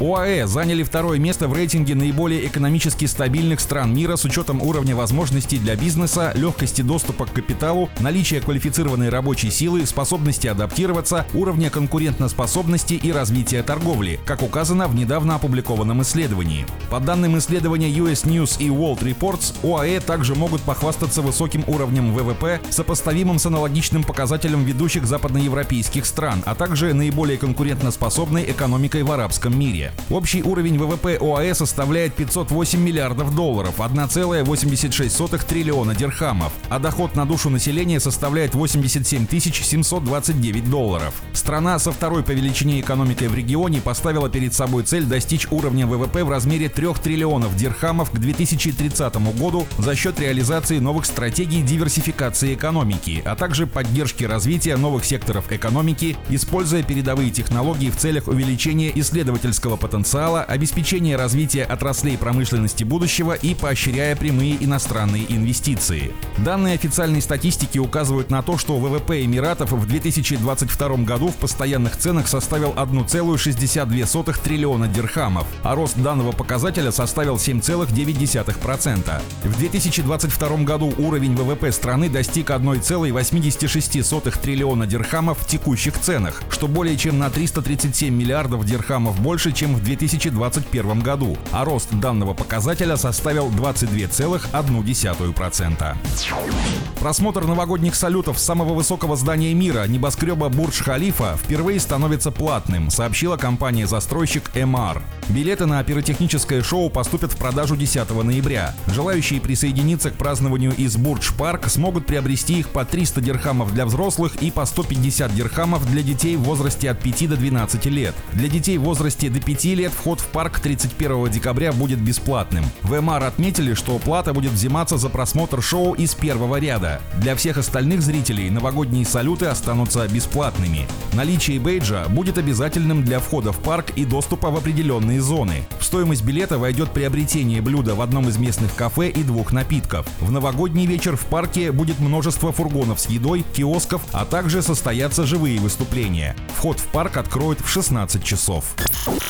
ОАЭ заняли второе место в рейтинге наиболее экономически стабильных стран мира с учетом уровня возможностей для бизнеса, легкости доступа к капиталу, наличия квалифицированной рабочей силы, способности адаптироваться, уровня конкурентоспособности и развития торговли, как указано в недавно опубликованном исследовании. По данным исследования US News и World Reports, ОАЭ также могут похвастаться высоким уровнем ВВП, сопоставимым с аналогичным показателем ведущих западноевропейских стран, а также наиболее конкурентоспособной экономикой в арабском мире. Общий уровень ВВП ОАЭ составляет 508 миллиардов долларов, 1,86 триллиона дирхамов, а доход на душу населения составляет 87 729 долларов. Страна со второй по величине экономикой в регионе поставила перед собой цель достичь уровня ВВП в размере 3 триллионов дирхамов к 2030 году за счет реализации новых стратегий диверсификации экономики, а также поддержки развития новых секторов экономики, используя передовые технологии в целях увеличения исследовательского потенциала, обеспечения развития отраслей промышленности будущего и поощряя прямые иностранные инвестиции. Данные официальной статистики указывают на то, что ВВП Эмиратов в 2022 году в постоянных ценах составил 1,62 триллиона дирхамов, а рост данного показателя составил 7,9%. В 2022 году уровень ВВП страны достиг 1,86 триллиона дирхамов в текущих ценах, что более чем на 337 миллиардов дирхамов больше, чем в 2021 году, а рост данного показателя составил 22,1%. Просмотр новогодних салютов самого высокого здания мира, небоскреба Бурдж-Халифа, впервые становится платным, сообщила компания-застройщик MR. Билеты на пиротехническое шоу поступят в продажу 10 ноября. Желающие присоединиться к празднованию из Бурдж-парк смогут приобрести их по 300 дирхамов для взрослых и по 150 дирхамов для детей в возрасте от 5 до 12 лет. Для детей в возрасте до 5 лет вход в парк 31 декабря будет бесплатным. В МР отметили, что плата будет взиматься за просмотр шоу из первого ряда. Для всех остальных зрителей новогодние салюты останутся бесплатными. Наличие бейджа будет обязательным для входа в парк и доступа в определенные зоны. В стоимость билета войдет приобретение блюда в одном из местных кафе и двух напитков. В новогодний вечер в парке будет множество фургонов с едой, киосков, а также состоятся живые выступления. Вход в парк откроют в 16 часов.